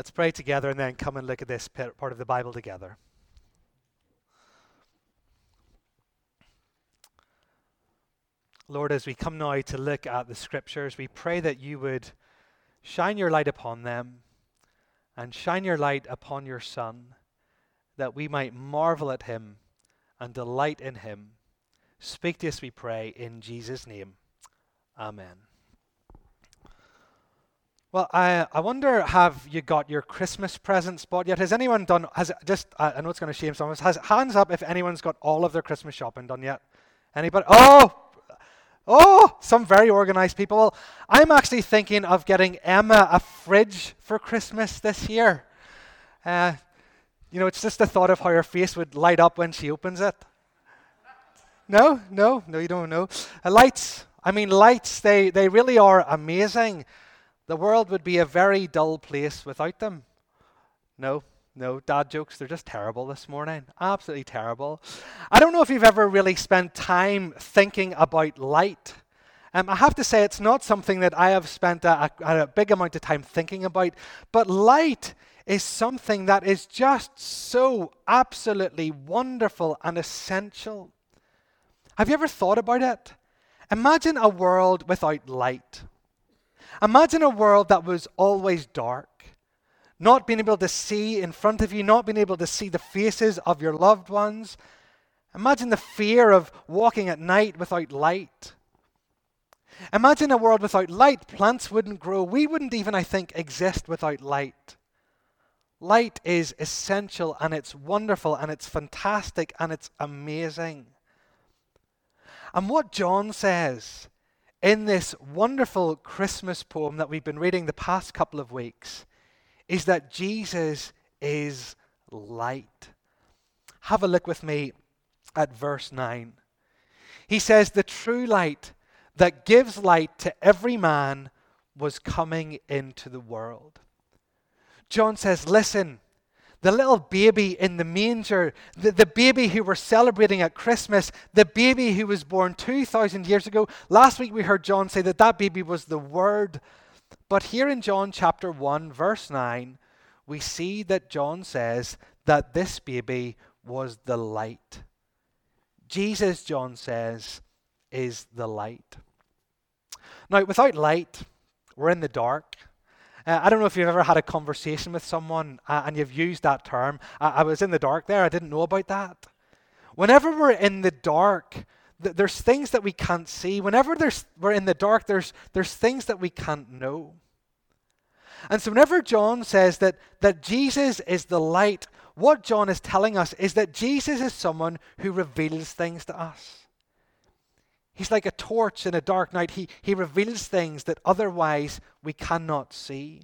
Let's pray together and then come and look at this part of the Bible together. Lord, as we come now to look at the scriptures, we pray that you would shine your light upon them and shine your light upon your Son, that we might marvel at him and delight in him. Speak to us, we pray, in Jesus' name. Amen. Well, I, I wonder, have you got your Christmas presents bought yet? Has anyone done, has just, I know it's going to shame some of us, has, hands up if anyone's got all of their Christmas shopping done yet? Anybody? Oh, oh, some very organized people. I'm actually thinking of getting Emma a fridge for Christmas this year. Uh, you know, it's just the thought of how her face would light up when she opens it. No, no, no, you don't know. Uh, lights, I mean, lights, they, they really are amazing. The world would be a very dull place without them. No, no, dad jokes, they're just terrible this morning. Absolutely terrible. I don't know if you've ever really spent time thinking about light. Um, I have to say, it's not something that I have spent a, a, a big amount of time thinking about, but light is something that is just so absolutely wonderful and essential. Have you ever thought about it? Imagine a world without light. Imagine a world that was always dark, not being able to see in front of you, not being able to see the faces of your loved ones. Imagine the fear of walking at night without light. Imagine a world without light. Plants wouldn't grow. We wouldn't even, I think, exist without light. Light is essential and it's wonderful and it's fantastic and it's amazing. And what John says in this wonderful Christmas poem that we've been reading the past couple of weeks is that Jesus is light. Have a look with me at verse 9. He says, The true light that gives light to every man was coming into the world. John says, Listen, the little baby in the manger, the, the baby who we're celebrating at Christmas, the baby who was born 2,000 years ago. Last week we heard John say that that baby was the Word. But here in John chapter 1, verse 9, we see that John says that this baby was the light. Jesus, John says, is the light. Now, without light, we're in the dark. Uh, I don't know if you've ever had a conversation with someone uh, and you've used that term. I, I, was in the dark there, I didn't know about that. Whenever we're in the dark, th- there's things that we can't see. Whenever we're in the dark, there's, there's things that we can't know. And so, whenever John says that, that Jesus is the light, what John is telling us is that Jesus is someone who reveals things to us. He's like a torch in a dark night. He, he reveals things that otherwise we cannot see.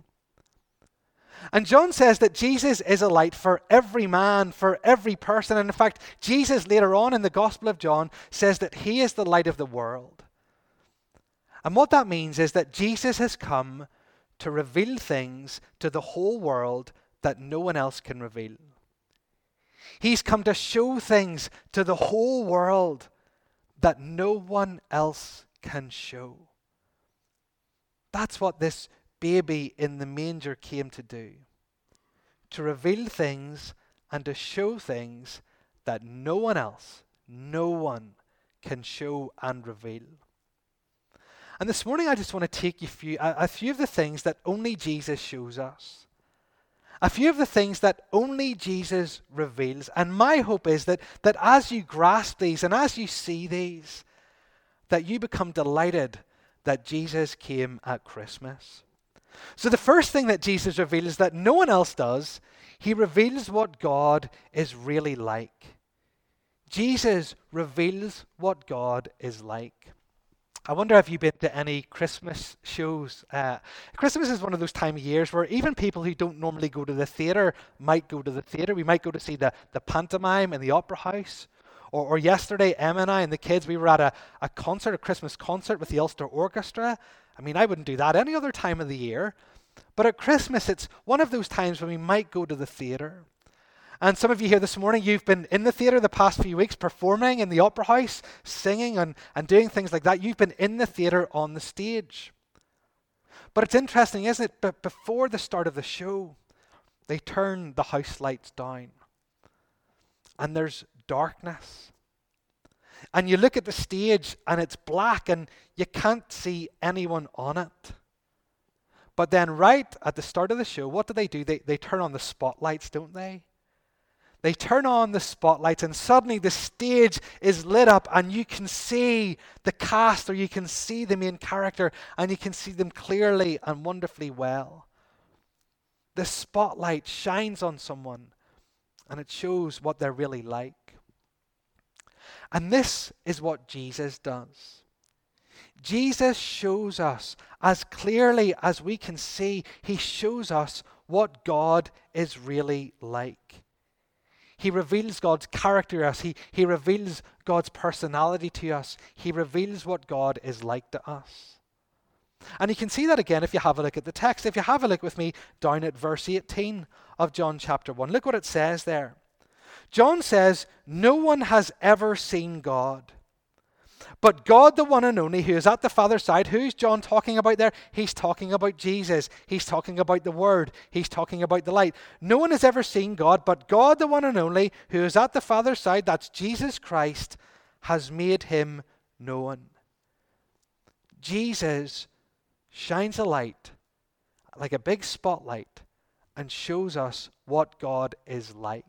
And John says that Jesus is a light for every man, for every person. And in fact, Jesus later on in the Gospel of John says that he is the light of the world. And what that means is that Jesus has come to reveal things to the whole world that no one else can reveal. He's come to show things to the whole world that no one else can show. That's what this baby in the manger came to do to reveal things and to show things that no one else, no one can show and reveal. And this morning, I just want to take you a few of the things that only Jesus shows us a few of the things that only Jesus reveals. And my hope is that, that as you grasp these and as you see these, that you become delighted that Jesus came at Christmas. So, the first thing that Jesus reveals that no one else does, he reveals what God is really like. Jesus reveals what God is like. I wonder if you've been to any Christmas shows. Uh, Christmas is one of those time of years where even people who don't normally go to the theatre might go to the theatre. We might go to see the, the pantomime in the opera house. Or, or yesterday, Emma and I and the kids, we were at a, a concert, a Christmas concert with the Ulster Orchestra. I mean, I wouldn't do that any other time of the year. But at Christmas, it's one of those times when we might go to the theatre. And some of you here this morning, you've been in the theatre the past few weeks performing in the opera house, singing and, and doing things like that. You've been in the theatre on the stage. But it's interesting, isn't it? But before the start of the show, they turn the house lights down. And there's darkness. And you look at the stage and it's black and you can't see anyone on it. But then, right at the start of the show, what do they do? They, they turn on the spotlights, don't they? They turn on the spotlights, and suddenly the stage is lit up, and you can see the cast, or you can see the main character, and you can see them clearly and wonderfully well. The spotlight shines on someone, and it shows what they're really like. And this is what Jesus does. Jesus shows us as clearly as we can see, he shows us what God is really like. He reveals God's character to us. He, he reveals God's personality to us. He reveals what God is like to us. And you can see that again if you have a look at the text. If you have a look with me down at verse 18 of John chapter 1, look what it says there. John says, No one has ever seen God. But God, the one and only, who is at the Father's side, who's John talking about there? He's talking about Jesus. He's talking about the Word. He's talking about the light. No one has ever seen God, but God, the one and only, who is at the Father's side, that's Jesus Christ, has made him known. Jesus shines a light like a big spotlight and shows us what God is like.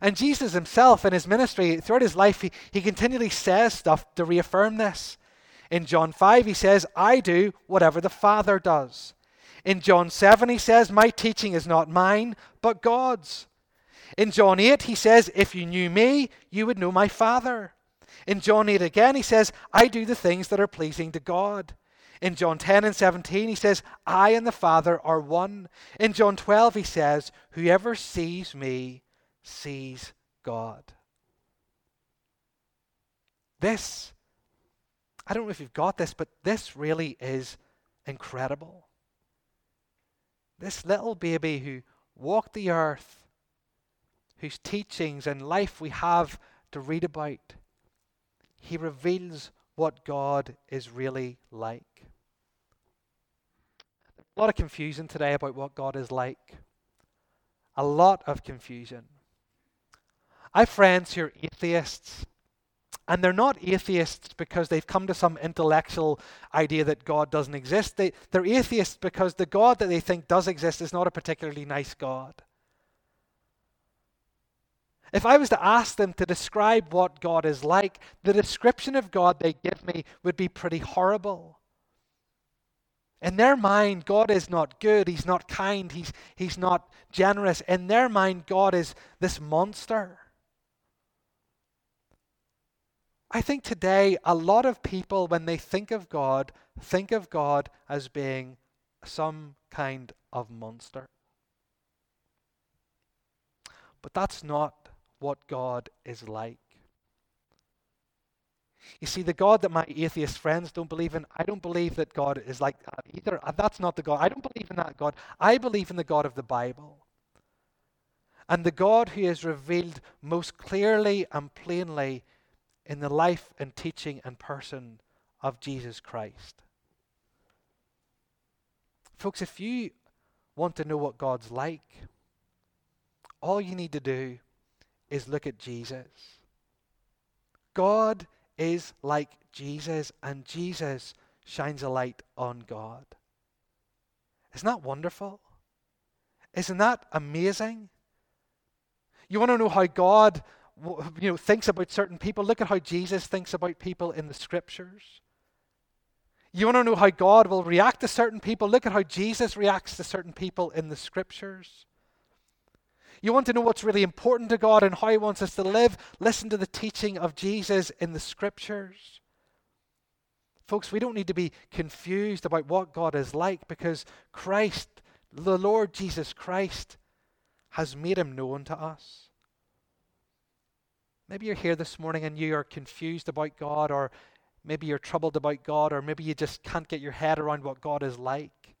And Jesus himself in his ministry, throughout his life, he, he continually says stuff to reaffirm this. In John 5, he says, I do whatever the Father does. In John 7, he says, My teaching is not mine, but God's. In John 8, he says, If you knew me, you would know my Father. In John 8 again, he says, I do the things that are pleasing to God. In John 10 and 17, he says, I and the Father are one. In John 12, he says, Whoever sees me sees God. This, I don't know if you've got this, but this really is incredible. This little baby who walked the earth, whose teachings and life we have to read about, he reveals what God is really like. A lot of confusion today about what God is like. A lot of confusion. I have friends who are atheists, and they're not atheists because they've come to some intellectual idea that God doesn't exist. They, they're atheists because the God that they think does exist is not a particularly nice God. If I was to ask them to describe what God is like, the description of God they give me would be pretty horrible. In their mind, God is not good. He's not kind. He's, he's not generous. In their mind, God is this monster. I think today a lot of people, when they think of God, think of God as being some kind of monster. But that's not what God is like. You see, the God that my atheist friends don't believe in, I don't believe that God is like that either. Uh, that's not the God. I don't believe in that God. I believe in the God of the Bible. And the God who is revealed most clearly and plainly in the life and teaching and person of Jesus Christ. Folks, if you want to know what God's like, all you need to do is look at Jesus. God is like Jesus, and Jesus shines a light on God. Isn't that wonderful? Isn't that amazing? You want to know how God you know, thinks about certain people. Look at how Jesus thinks about people in the scriptures. You want to know how God will react to certain people? Look at how Jesus reacts to certain people in the scriptures. You want to know what's really important to God and how He wants us to live? Listen to the teaching of Jesus in the scriptures. Folks, we don't need to be confused about what God is like because Christ, the Lord Jesus Christ, has made Him known to us. Maybe you're here this morning and you are confused about God, or maybe you're troubled about God, or maybe you just can't get your head around what God is like.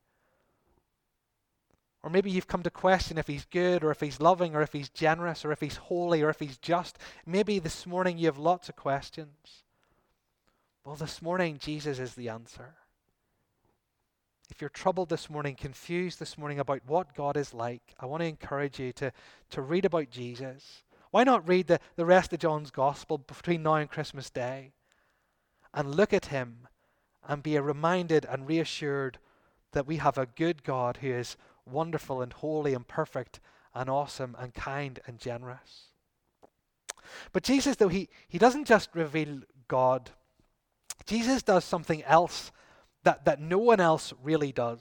Or maybe you've come to question if He's good, or if He's loving, or if He's generous, or if He's holy, or if He's just. Maybe this morning you have lots of questions. Well, this morning, Jesus is the answer. if you're troubled this morning, confused this morning about what God is like, I want to encourage you to, to read about Jesus. Why not read the, the rest of John's Gospel between now and Christmas Day and look at him and be reminded and reassured that we have a good God who is wonderful and holy and perfect and awesome and kind and generous. But Jesus, though, he, he doesn't just reveal God, Jesus does something else that, that no one else really does.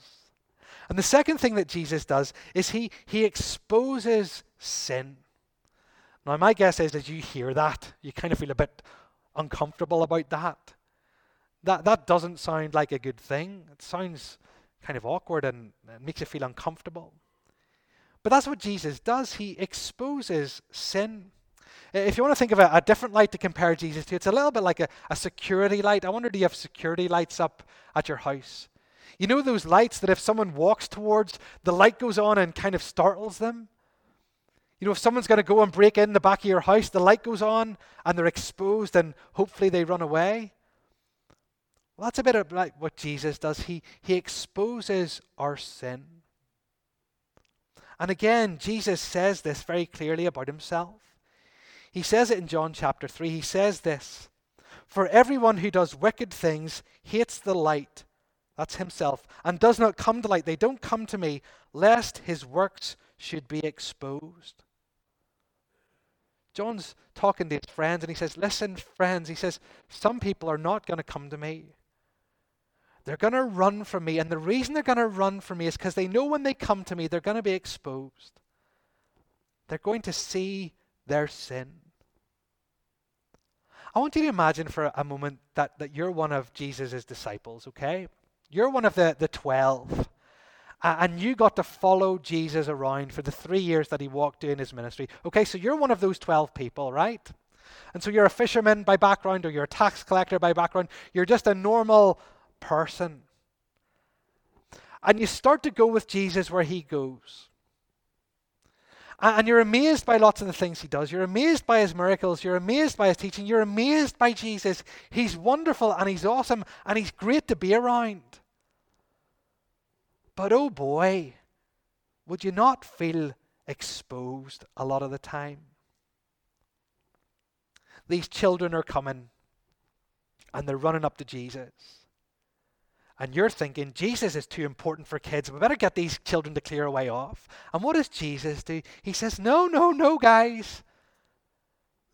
And the second thing that Jesus does is he, he exposes sin. Now, my guess is as you hear that, you kind of feel a bit uncomfortable about that. That, that doesn't sound like a good thing. It sounds kind of awkward and it makes you feel uncomfortable. But that's what Jesus does. He exposes sin. If you want to think of a, a, different light to compare Jesus to, it's a little bit like a, a security light. I wonder, do you have security lights up at your house? You know those lights that if someone walks towards, the light goes on and kind of startles them? You know, if someone's going to go and break in the back of your house, the light goes on and they're exposed and hopefully they run away. Well, that's a bit of like what Jesus does. He, he exposes our sin. And again, Jesus says this very clearly about himself. He says it in John chapter 3. He says this For everyone who does wicked things hates the light, that's himself, and does not come to light. They don't come to me, lest his works should be exposed. John's talking to his friends and he says, Listen, friends, he says, some people are not going to come to me. They're going to run from me. And the reason they're going to run from me is because they know when they come to me, they're going to be exposed. They're going to see their sin. I want you to imagine for a moment that, that you're one of Jesus' disciples, okay? You're one of the, the 12. And you got to follow Jesus around for the three years that he walked doing his ministry. Okay, so you're one of those 12 people, right? And so you're a fisherman by background, or you're a tax collector by background. You're just a normal person. And you start to go with Jesus where he goes. And you're amazed by lots of the things he does. You're amazed by his miracles. You're amazed by his teaching. You're amazed by Jesus. He's wonderful and he's awesome and he's great to be around. But oh boy, would you not feel exposed a lot of the time? These children are coming and they're running up to Jesus and you're thinking Jesus is too important for kids. We better get these children to clear away off. And what does Jesus do? He says, No, no, no, guys.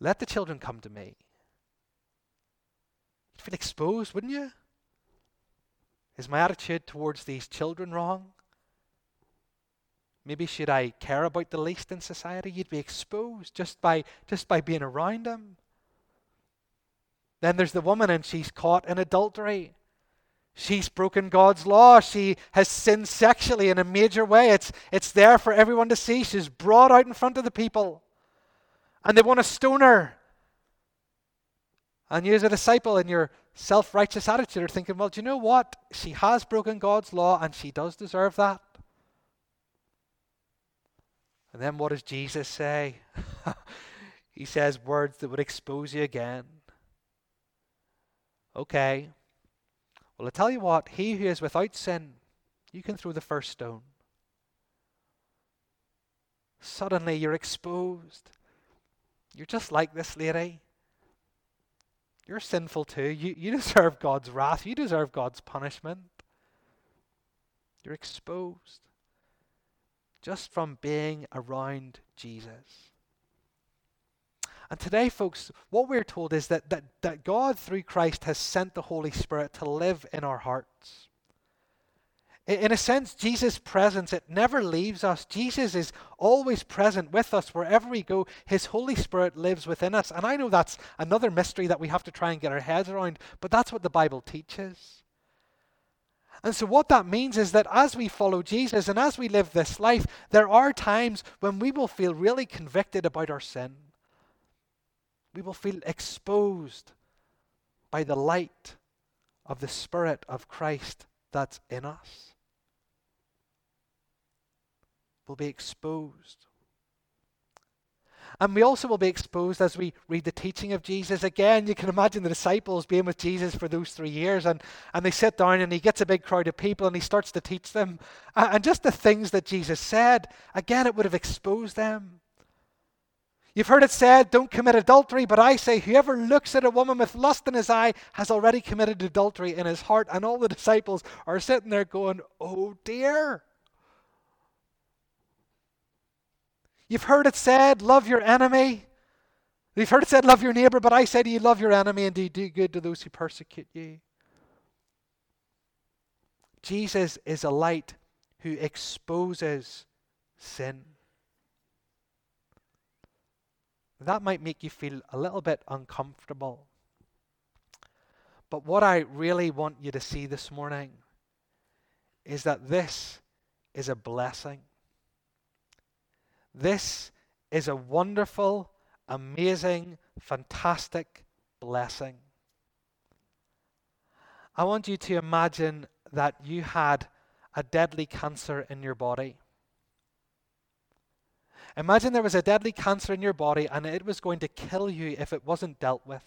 Let the children come to me. You'd feel exposed, wouldn't you? Is my attitude towards these children wrong? Maybe should I care about the least in society? You'd be exposed just by just by being around them. Then there's the woman and she's caught in adultery. She's broken God's law. She has sinned sexually in a major way. It's, it's there for everyone to see. She's brought out in front of the people. And they want to stone her. And you, as a disciple, in your self righteous attitude, are thinking, well, do you know what? She has broken God's law and she does deserve that. And then what does Jesus say? he says words that would expose you again. Okay, well, I tell you what, he who is without sin, you can throw the first stone. Suddenly you're exposed. You're just like this lady. You're sinful too. You, you deserve God's wrath. You deserve God's punishment. You're exposed just from being around Jesus. And today, folks, what we're told is that, that, that God, through Christ, has sent the Holy Spirit to live in our hearts. In a sense, Jesus' presence, it never leaves us. Jesus is always present with us wherever we go. His Holy Spirit lives within us. And I know that's another mystery that we have to try and get our heads around, but that's what the Bible teaches. And so, what that means is that as we follow Jesus and as we live this life, there are times when we will feel really convicted about our sin we will feel exposed by the light of the Spirit of Christ that's in us. We'll be exposed. And we also will be exposed as we read the teaching of Jesus. Again, you can imagine the disciples being with Jesus for those three years, and, and they sit down and he gets a big crowd of people and he starts to teach them. And just the things that Jesus said, again, it would have exposed them. You've heard it said, don't commit adultery, but I say, whoever looks at a woman with lust in his eye has already committed adultery in his heart. And all the disciples are sitting there going, oh dear. You've heard it said, love your enemy. You've heard it said, love your neighbor, but I say to you, love your enemy and do, do good to those who persecute you. Jesus is a light who exposes sin. That might make you feel a little bit uncomfortable. But what I really want you to see this morning is that this is a blessing. This is a wonderful, amazing, fantastic blessing. I want you to imagine that you had a deadly cancer in your body. Imagine there was a deadly cancer in your body and it was going to kill you if it wasn't dealt with.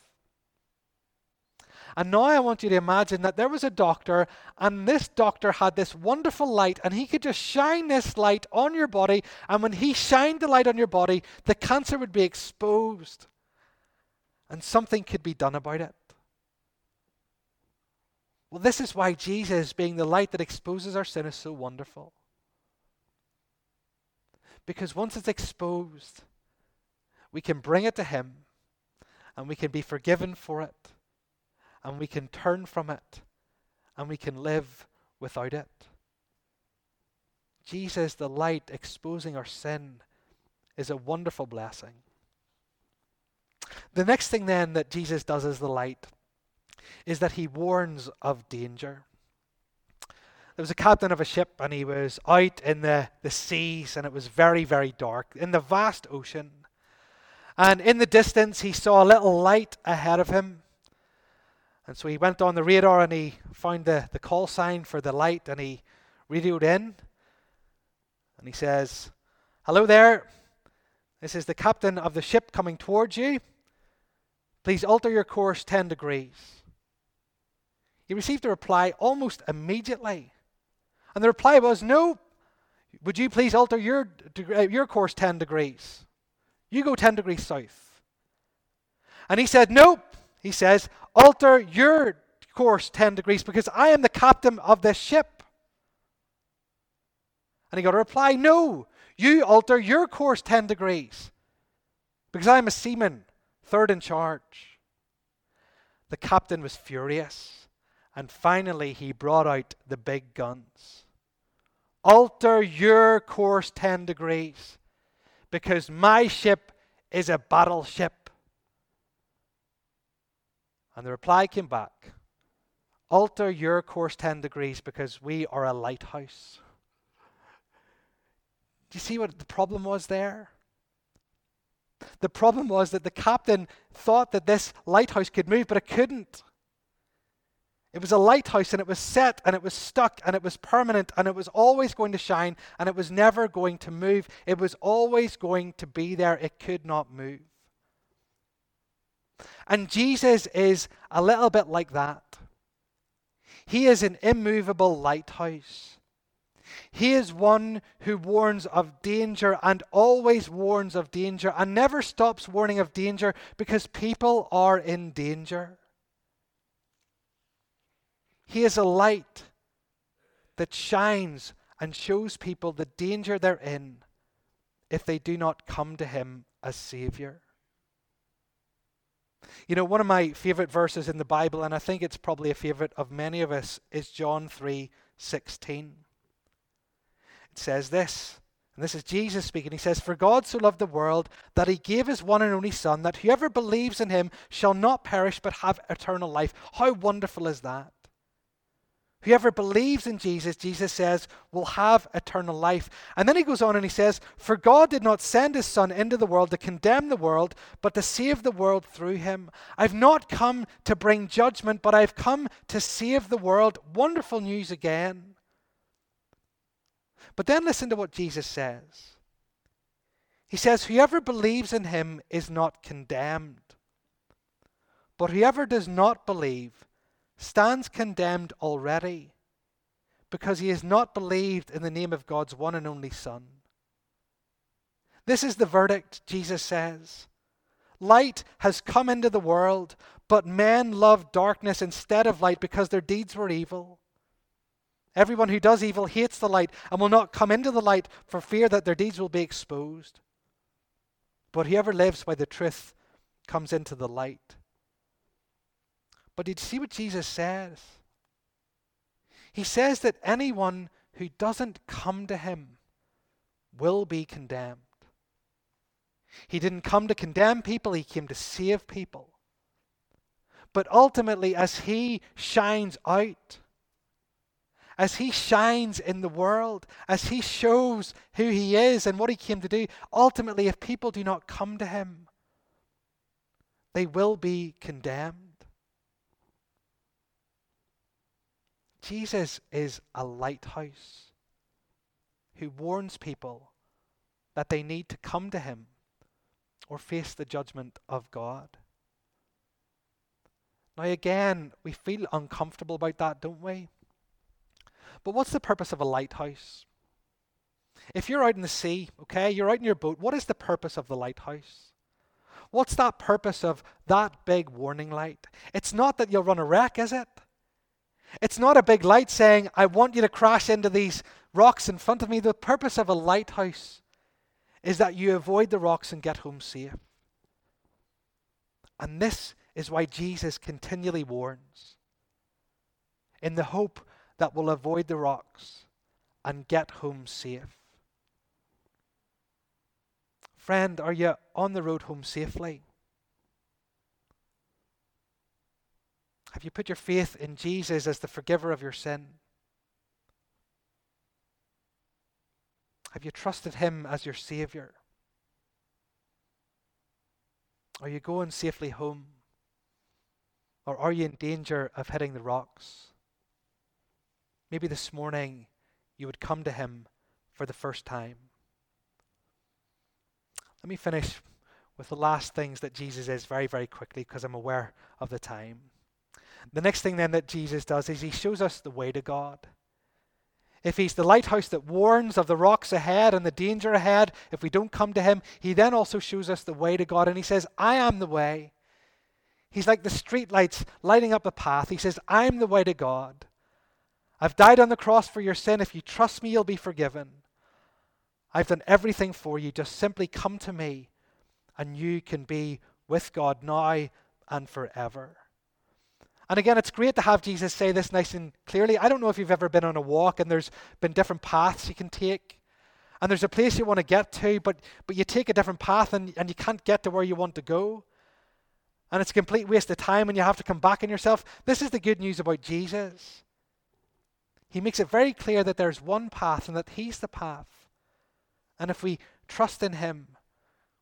And now I want you to imagine that there was a doctor, and this doctor had this wonderful light, and he could just shine this light on your body. And when he shined the light on your body, the cancer would be exposed, and something could be done about it. Well, this is why Jesus, being the light that exposes our sin, is so wonderful. Because once it's exposed, we can bring it to Him and we can be forgiven for it and we can turn from it and we can live without it. Jesus, the light exposing our sin, is a wonderful blessing. The next thing then that Jesus does as the light is that he warns of danger. There was a captain of a ship and he was out in the, the seas and it was very, very dark in the vast ocean. And in the distance, he saw a little light ahead of him. And so he went on the radar and he found the, the call sign for the light and he radioed in. And he says, Hello there. This is the captain of the ship coming towards you. Please alter your course 10 degrees. He received a reply almost immediately. And the reply was, No, would you please alter your, uh, your course 10 degrees? You go 10 degrees south. And he said, Nope. He says, Alter your course 10 degrees because I am the captain of this ship. And he got a reply, No, you alter your course 10 degrees because I am a seaman, third in charge. The captain was furious. And finally, he brought out the big guns. Alter your course 10 degrees because my ship is a battleship. And the reply came back Alter your course 10 degrees because we are a lighthouse. Do you see what the problem was there? The problem was that the captain thought that this lighthouse could move, but it couldn't. It was a lighthouse and it was set and it was stuck and it was permanent and it was always going to shine and it was never going to move. It was always going to be there. It could not move. And Jesus is a little bit like that. He is an immovable lighthouse. He is one who warns of danger and always warns of danger and never stops warning of danger because people are in danger. He is a light that shines and shows people the danger they're in if they do not come to Him as Savior. You know, one of my favorite verses in the Bible, and I think it's probably a favorite of many of us, is John 3 16. It says this, and this is Jesus speaking. He says, For God so loved the world that he gave his one and only Son, that whoever believes in him shall not perish but have eternal life. How wonderful is that? Whoever believes in Jesus, Jesus says, will have eternal life. And then he goes on and he says, For God did not send his Son into the world to condemn the world, but to save the world through him. I've not come to bring judgment, but I've come to save the world. Wonderful news again. But then listen to what Jesus says. He says, Whoever believes in him is not condemned. But whoever does not believe stands condemned already, because he has not believed in the name of God's one and only Son. This is the verdict, Jesus says. Light has come into the world, but men love darkness instead of light because their deeds were evil. Everyone who does evil hates the light and will not come into the light for fear that their deeds will be exposed. But whoever lives by the truth comes into the light. But did you see what Jesus says? He says that anyone who doesn't come to him will be condemned. He didn't come to condemn people, he came to save people. But ultimately, as he shines out, as he shines in the world, as he shows who he is and what he came to do, ultimately, if people do not come to him, they will be condemned. Jesus is a lighthouse who warns people that they need to come to him or face the judgment of God. Now, again, we feel uncomfortable about that, don't we? But what's the purpose of a lighthouse? If you're out in the sea, okay, you're out in your boat, what is the purpose of the lighthouse? What's that purpose of that big warning light? It's not that you'll run a wreck, is it? It's not a big light saying, I want you to crash into these rocks in front of me. The purpose of a lighthouse is that you avoid the rocks and get home safe. And this is why Jesus continually warns in the hope that we'll avoid the rocks and get home safe. Friend, are you on the road home safely? Have you put your faith in Jesus as the forgiver of your sin? Have you trusted Him as your Savior? Are you going safely home? Or are you in danger of hitting the rocks? Maybe this morning you would come to Him for the first time. Let me finish with the last things that Jesus is very, very quickly because I'm aware of the time. The next thing then that Jesus does is He shows us the way to God. If he's the lighthouse that warns of the rocks ahead and the danger ahead, if we don't come to him, he then also shows us the way to God. And he says, I am the way. He's like the street lights lighting up a path. He says, I'm the way to God. I've died on the cross for your sin. If you trust me, you'll be forgiven. I've done everything for you. Just simply come to me, and you can be with God now and forever. And again, it's great to have Jesus say this nice and clearly. I don't know if you've ever been on a walk and there's been different paths you can take. And there's a place you want to get to, but, but you take a different path and, and you can't get to where you want to go. And it's a complete waste of time and you have to come back on yourself. This is the good news about Jesus. He makes it very clear that there's one path and that He's the path. And if we trust in Him,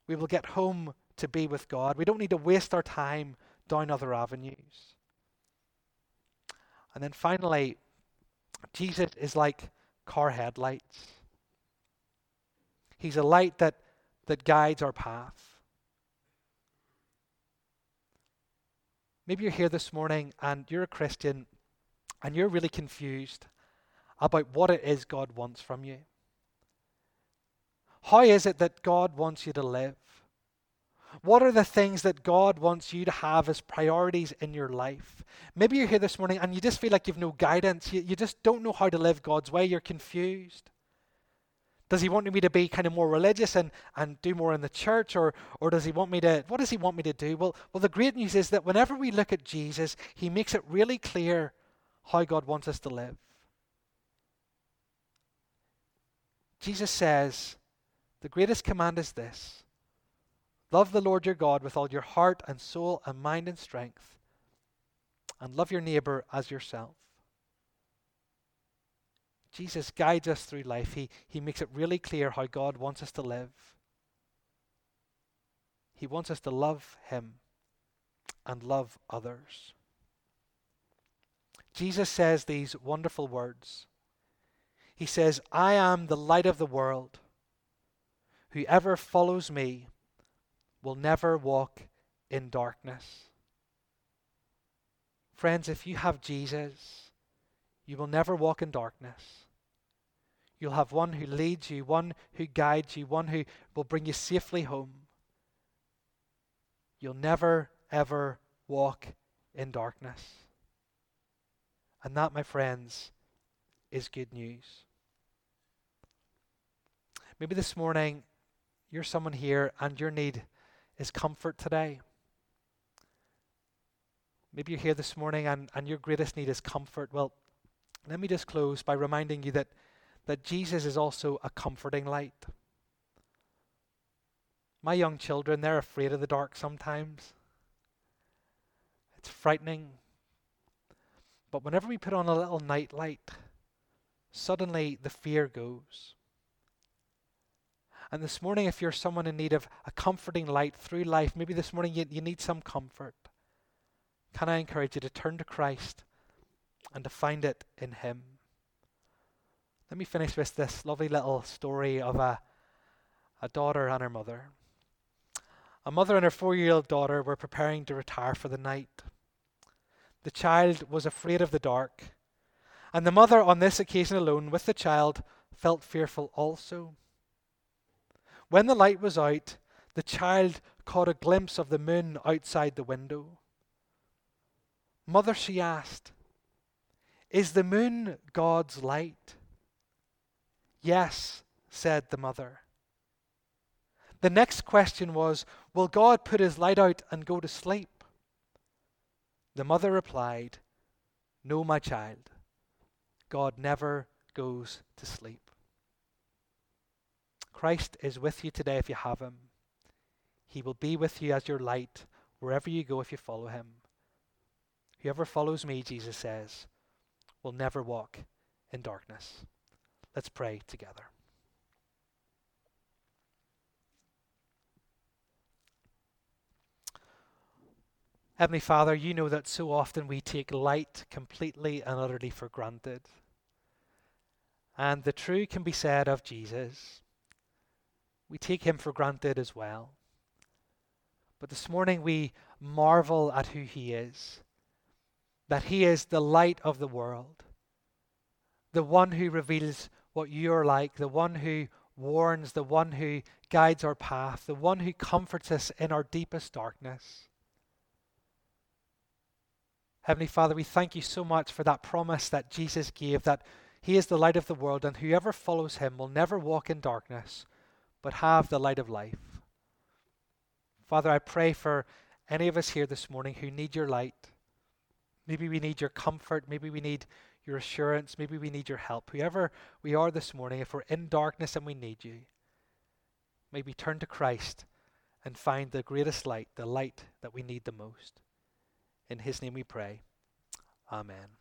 we will get home to be with God. We don't need to waste our time down other avenues. And then finally, Jesus is like car headlights. He's a light that, that guides our path. Maybe you're here this morning and you're a Christian and you're really confused about what it is God wants from you. How is it that God wants you to live? What are the things that God wants you to have as priorities in your life? Maybe you're here this morning and you just feel like you've no guidance. You, you just don't know how to live God's way. You're confused. Does he want me to be kind of more religious and, and do more in the church? Or, or does he want me to, what does he want me to do? Well, well, the great news is that whenever we look at Jesus, he makes it really clear how God wants us to live. Jesus says, the greatest command is this Love the Lord your God with all your heart and soul and mind and strength, and love your neighbor as yourself. Jesus guides us through life. He, he makes it really clear how God wants us to live. He wants us to love Him and love others. Jesus says these wonderful words. He says, I am the light of the world. Whoever follows me will never walk in darkness. Friends, if you have Jesus, you will never walk in darkness. You'll have one who leads you, one who guides you, one who will bring you safely home. You'll never, ever walk in darkness. And that, my friends, is good news. Maybe this morning you're someone here and your need is comfort today. Maybe you're here this morning and, and your greatest need is comfort. Well, let me just close by reminding you that, that Jesus is also a comforting light. My young children, they're afraid of the dark sometimes. It's frightening. But whenever we put on a little night light, suddenly the fear goes. And this morning, if you're someone in need of a comforting light through life, maybe this morning you, you need some comfort. Can I encourage you to turn to Christ and to find it in Him? Let me finish with this lovely little story of a, a daughter and her mother. A mother and her four year old daughter were preparing to retire for the night. The child was afraid of the dark, and the mother, on this occasion alone with the child, felt fearful also. When the light was out, the child caught a glimpse of the moon outside the window. Mother, she asked, Is the moon God's light? Yes, said the mother. The next question was, Will God put his light out and go to sleep? The mother replied, No, my child. God never goes to sleep. Christ is with you today if you have him. He will be with you as your light wherever you go if you follow him. Whoever follows me, Jesus says, will never walk in darkness. Let's pray together. Heavenly Father, you know that so often we take light completely and utterly for granted. And the true can be said of Jesus. We take him for granted as well. But this morning we marvel at who he is that He is the light of the world, the one who reveals what you're like, the one who warns, the one who guides our path, the one who comforts us in our deepest darkness. Heavenly Father, we thank you so much for that promise that Jesus gave that He is the light of the world, and whoever follows Him will never walk in darkness, but have the light of life. Father, I pray for any of us here this morning who need your light. Maybe we need your comfort. Maybe we need your assurance. Maybe we need your help. Whoever we are this morning, if we're in darkness and we need you, maybe turn to Christ and find the greatest light, the light that we need the most. In his name we pray. Amen.